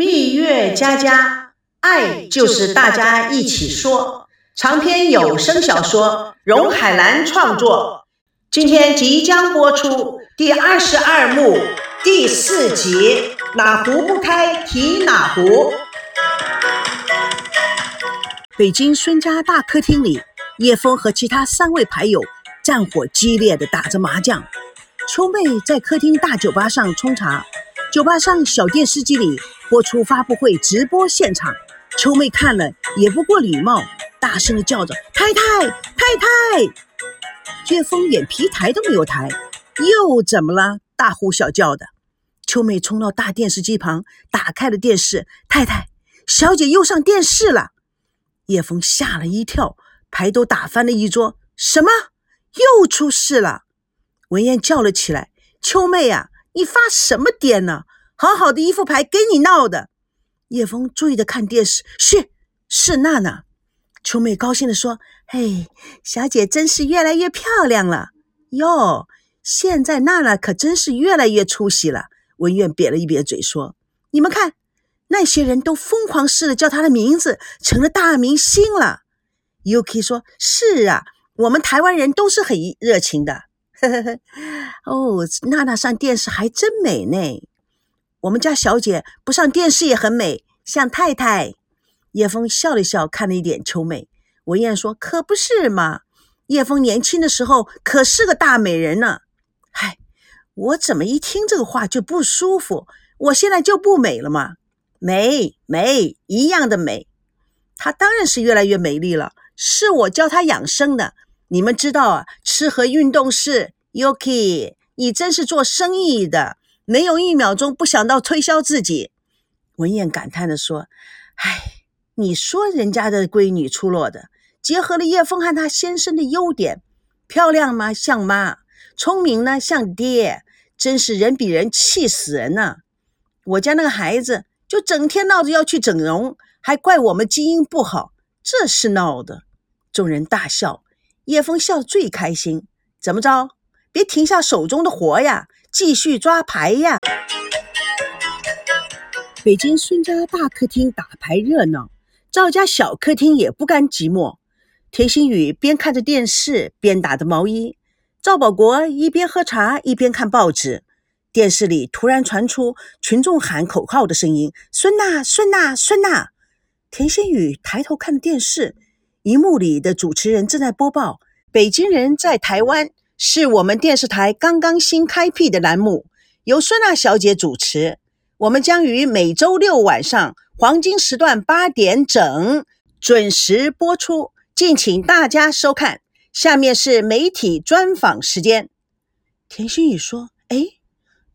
蜜月佳佳，爱就是大家一起说。长篇有声小说，荣海兰创作。今天即将播出第二十二幕第四集。哪壶不开提哪壶。北京孙家大客厅里，叶枫和其他三位牌友战火激烈的打着麻将。秋妹在客厅大酒吧上冲茶，酒吧上小电视机里播出发布会直播现场。秋妹看了也不过礼貌，大声的叫着：“太太，太太！”叶枫眼皮抬都没有抬，又怎么了？大呼小叫的。秋妹冲到大电视机旁，打开了电视。太太，小姐又上电视了。叶枫吓了一跳，牌都打翻了一桌。什么？又出事了？文燕叫了起来：“秋妹啊，你发什么癫呢？好好的一副牌，给你闹的！”叶枫注意的看电视，是是娜娜。秋妹高兴的说：“嘿，小姐真是越来越漂亮了哟！现在娜娜可真是越来越出息了。”文苑瘪了一瘪嘴说：“你们看，那些人都疯狂似的叫她的名字，成了大明星了。”Yuki 说：“是啊，我们台湾人都是很热情的。”呵呵呵，哦，娜娜上电视还真美呢。我们家小姐不上电视也很美，像太太。叶枫笑了笑，看了一点秋妹。文燕说：“可不是嘛，叶枫年轻的时候可是个大美人呢。”嗨，我怎么一听这个话就不舒服？我现在就不美了吗？美美一样的美。她当然是越来越美丽了，是我教她养生的。你们知道啊，吃和运动是 Yuki，你真是做生意的，没有一秒钟不想到推销自己。文燕感叹地说：“唉，你说人家的闺女出落的，结合了叶枫和她先生的优点，漂亮吗？像妈，聪明呢？像爹，真是人比人气死人呢。我家那个孩子就整天闹着要去整容，还怪我们基因不好，这是闹的。”众人大笑。叶枫笑得最开心，怎么着？别停下手中的活呀，继续抓牌呀！北京孙家大客厅打牌热闹，赵家小客厅也不甘寂寞。田心雨边看着电视边打着毛衣，赵保国一边喝茶一边看报纸。电视里突然传出群众喊口号的声音：“孙娜，孙娜，孙娜！”田心雨抬头看着电视。荧幕里的主持人正在播报：“北京人在台湾是我们电视台刚刚新开辟的栏目，由孙娜小姐主持。我们将于每周六晚上黄金时段八点整准时播出，敬请大家收看。下面是媒体专访时间。”田心雨说：“哎，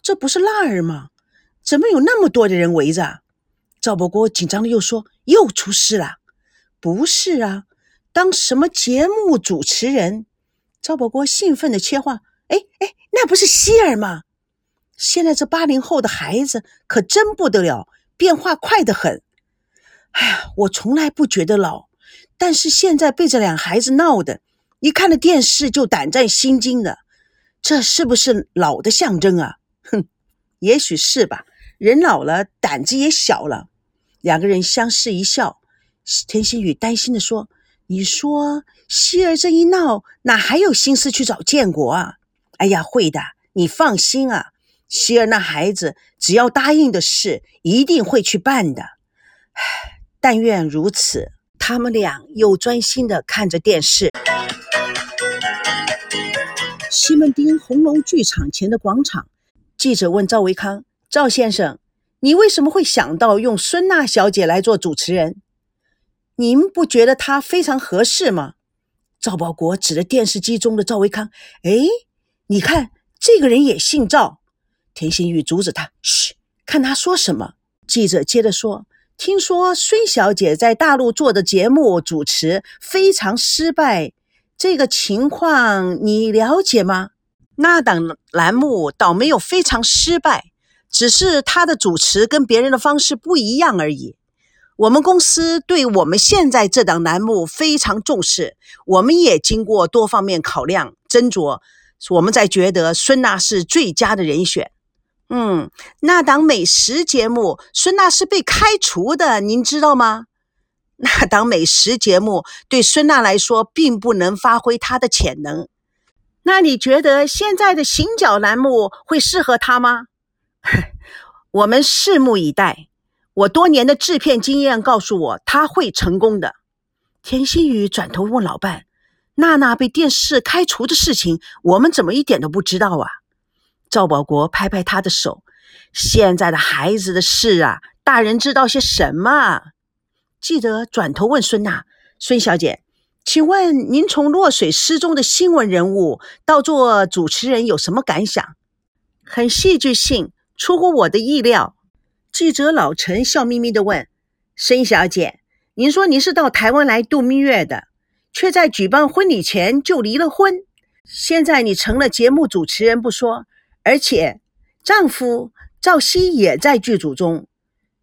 这不是辣儿吗？怎么有那么多的人围着？”赵伯国紧张的又说：“又出事了？不是啊。”当什么节目主持人？赵保国兴奋的切换：“哎哎，那不是希尔吗？现在这八零后的孩子可真不得了，变化快得很。哎呀，我从来不觉得老，但是现在被这俩孩子闹的，一看了电视就胆战心惊的。这是不是老的象征啊？哼，也许是吧。人老了，胆子也小了。”两个人相视一笑。田心雨担心的说。你说希儿这一闹，哪还有心思去找建国啊？哎呀，会的，你放心啊。希儿那孩子只要答应的事，一定会去办的。唉，但愿如此。他们俩又专心的看着电视。西门町红楼剧场前的广场，记者问赵维康：“赵先生，你为什么会想到用孙娜小姐来做主持人？”您不觉得他非常合适吗？赵保国指着电视机中的赵维康：“哎，你看，这个人也姓赵。”田心玉阻止他：“嘘，看他说什么。”记者接着说：“听说孙小姐在大陆做的节目主持非常失败，这个情况你了解吗？”那档栏目倒没有非常失败，只是她的主持跟别人的方式不一样而已。我们公司对我们现在这档栏目非常重视，我们也经过多方面考量斟酌，我们才觉得孙娜是最佳的人选。嗯，那档美食节目，孙娜是被开除的，您知道吗？那档美食节目对孙娜来说，并不能发挥她的潜能。那你觉得现在的行脚栏目会适合她吗？我们拭目以待。我多年的制片经验告诉我，他会成功的。田心雨转头问老伴：“娜娜被电视开除的事情，我们怎么一点都不知道啊？”赵保国拍拍他的手：“现在的孩子的事啊，大人知道些什么？”记者转头问孙娜：“孙小姐，请问您从落水失踪的新闻人物到做主持人有什么感想？”很戏剧性，出乎我的意料。记者老陈笑眯眯地问：“申小姐。”您说您是到台湾来度蜜月的，却在举办婚礼前就离了婚。现在你成了节目主持人不说，而且丈夫赵熙也在剧组中，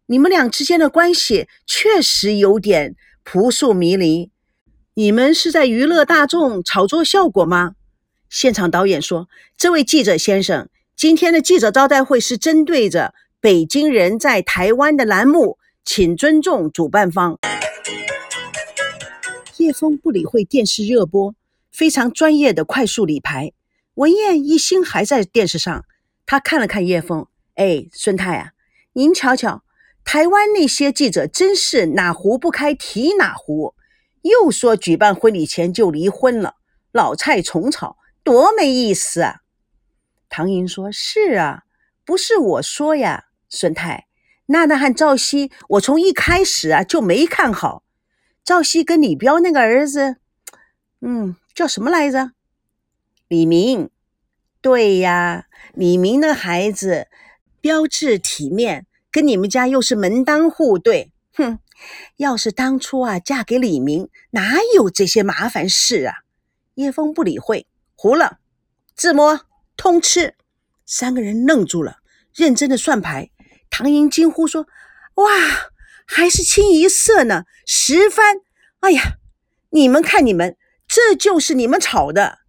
你们俩之间的关系确实有点扑朔迷离。你们是在娱乐大众、炒作效果吗？现场导演说：“这位记者先生，今天的记者招待会是针对着北京人在台湾的栏目，请尊重主办方。”叶枫不理会电视热播，非常专业的快速理牌。文燕一心还在电视上，他看了看叶枫，哎，孙太啊，您瞧瞧，台湾那些记者真是哪壶不开提哪壶，又说举办婚礼前就离婚了，老菜重炒，多没意思啊！唐英说：“是啊，不是我说呀，孙太，娜娜和赵熙，我从一开始啊就没看好。”赵熙跟李彪那个儿子，嗯，叫什么来着？李明。对呀，李明那孩子标致体面，跟你们家又是门当户对。哼，要是当初啊嫁给李明，哪有这些麻烦事啊？叶枫不理会，糊了，自摸通吃。三个人愣住了，认真的算牌。唐英惊呼说：“哇！”还是清一色呢，十番！哎呀，你们看你们，这就是你们吵的！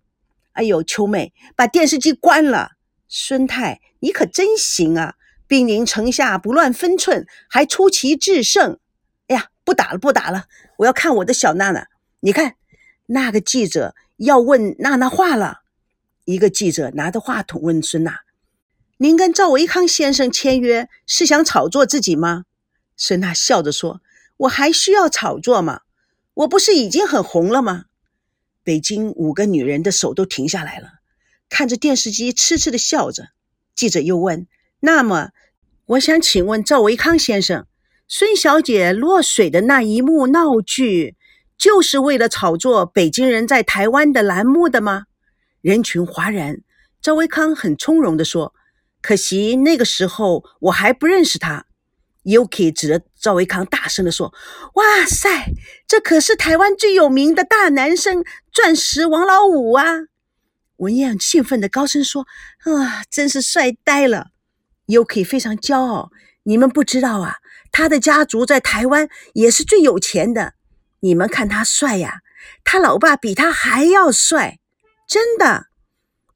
哎呦，秋妹，把电视机关了！孙太，你可真行啊，兵临城下不乱分寸，还出奇制胜！哎呀，不打了，不打了，我要看我的小娜娜。你看，那个记者要问娜娜话了。一个记者拿着话筒问孙娜：“您跟赵维康先生签约是想炒作自己吗？”孙娜笑着说：“我还需要炒作吗？我不是已经很红了吗？”北京五个女人的手都停下来了，看着电视机痴痴的笑着。记者又问：“那么，我想请问赵维康先生，孙小姐落水的那一幕闹剧，就是为了炒作北京人在台湾的栏目的吗？”人群哗然。赵维康很从容地说：“可惜那个时候我还不认识他。” Yuki 指着赵维康，大声地说：“哇塞，这可是台湾最有名的大男生，钻石王老五啊！”文燕兴奋地高声说：“啊，真是帅呆了！”Yuki 非常骄傲：“你们不知道啊，他的家族在台湾也是最有钱的。你们看他帅呀，他老爸比他还要帅，真的。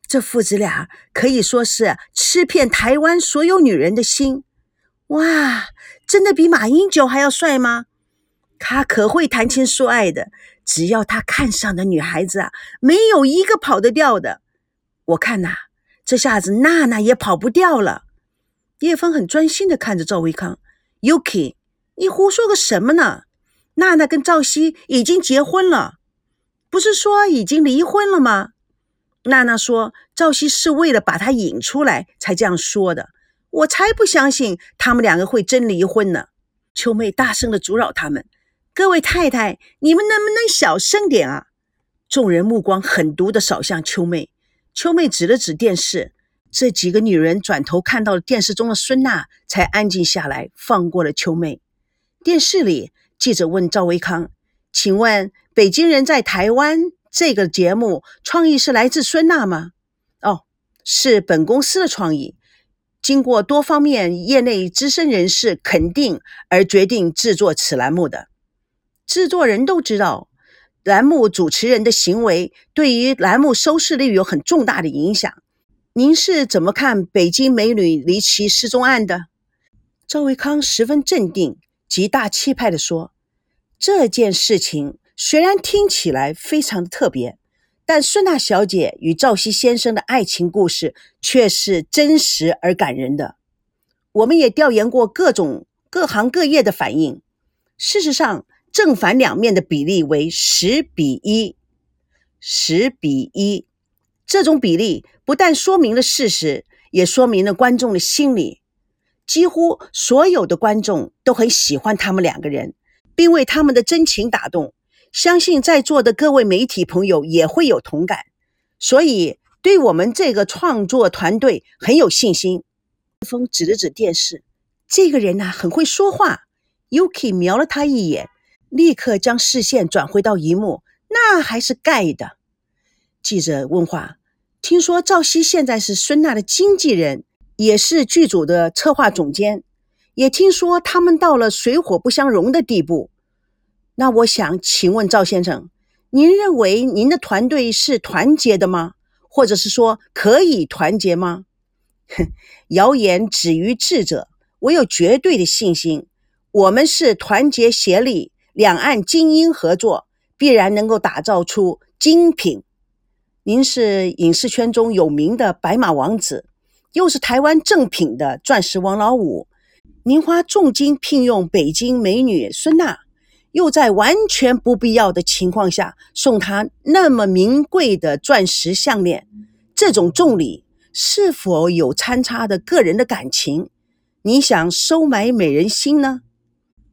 这父子俩可以说是吃遍台湾所有女人的心。”哇，真的比马英九还要帅吗？他可会谈情说爱的，只要他看上的女孩子啊，没有一个跑得掉的。我看呐，这下子娜娜也跑不掉了。叶枫很专心的看着赵维康，Yuki，你胡说个什么呢？娜娜跟赵熙已经结婚了，不是说已经离婚了吗？娜娜说赵熙是为了把她引出来才这样说的。我才不相信他们两个会真离婚呢！秋妹大声的阻扰他们：“各位太太，你们能不能小声点啊？”众人目光狠毒的扫向秋妹。秋妹指了指电视，这几个女人转头看到了电视中的孙娜，才安静下来，放过了秋妹。电视里，记者问赵维康：“请问《北京人在台湾》这个节目创意是来自孙娜吗？”“哦，是本公司的创意。”经过多方面业内资深人士肯定而决定制作此栏目的制作人都知道，栏目主持人的行为对于栏目收视率有很重大的影响。您是怎么看北京美女离奇失踪案的？”赵维康十分镇定，极大气派地说：“这件事情虽然听起来非常的特别，但孙娜小姐与赵熙先生的爱情故事却是真实而感人的。我们也调研过各种各行各业的反应，事实上，正反两面的比例为十比一，十比一。这种比例不但说明了事实，也说明了观众的心理。”几乎所有的观众都很喜欢他们两个人，并为他们的真情打动。相信在座的各位媒体朋友也会有同感，所以对我们这个创作团队很有信心。风指了指电视，这个人呐很会说话。Yuki 瞄了他一眼，立刻将视线转回到荧幕，那还是盖的。记者问话：“听说赵熙现在是孙娜的经纪人？”也是剧组的策划总监，也听说他们到了水火不相容的地步。那我想请问赵先生，您认为您的团队是团结的吗？或者是说可以团结吗？哼，谣言止于智者，我有绝对的信心，我们是团结协力，两岸精英合作，必然能够打造出精品。您是影视圈中有名的白马王子。又是台湾正品的钻石王老五，您花重金聘用北京美女孙娜，又在完全不必要的情况下送他那么名贵的钻石项链，这种重礼是否有参差的个人的感情？你想收买美人心呢？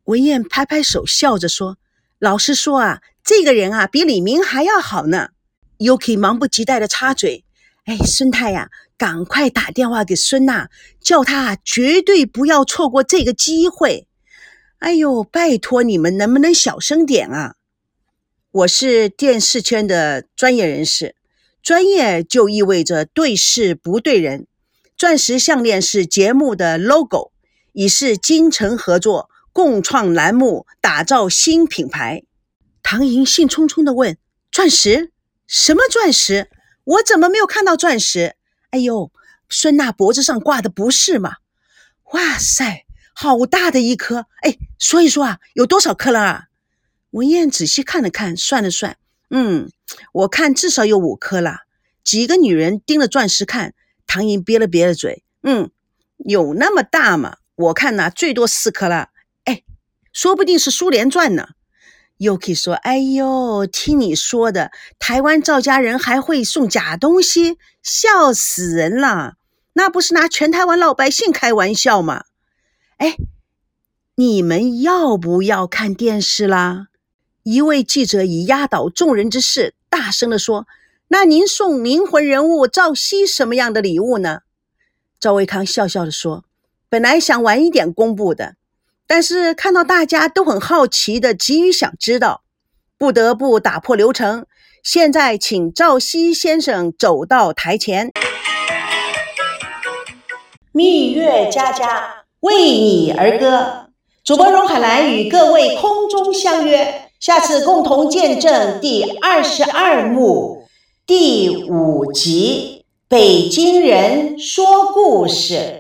文燕拍拍手，笑着说：“老实说啊，这个人啊，比李明还要好呢。”Yuki 忙不及待的插嘴：“哎，孙太呀。”赶快打电话给孙娜，叫她绝对不要错过这个机会。哎呦，拜托你们，能不能小声点啊？我是电视圈的专业人士，专业就意味着对事不对人。钻石项链是节目的 logo，已是精诚合作共创栏目，打造新品牌。唐莹兴冲冲地问：“钻石？什么钻石？我怎么没有看到钻石？”哎呦，孙娜脖子上挂的不是吗？哇塞，好大的一颗！哎，说一说啊，有多少克了啊？文燕仔细看了看，算了算，嗯，我看至少有五颗了。几个女人盯着钻石看，唐莹憋了憋了嘴，嗯，有那么大吗？我看呐，最多四颗了。哎，说不定是苏联钻呢。Yuki 说：“哎呦，听你说的，台湾赵家人还会送假东西，笑死人了！那不是拿全台湾老百姓开玩笑吗？哎，你们要不要看电视啦？”一位记者以压倒众人之势，大声地说：“那您送灵魂人物赵熙什么样的礼物呢？”赵维康笑笑地说：“本来想晚一点公布的。”但是看到大家都很好奇的，急于想知道，不得不打破流程。现在请赵熙先生走到台前。蜜月佳佳为你而歌，主播荣海兰与各位空中相约，下次共同见证第二十二幕第五集《北京人说故事》。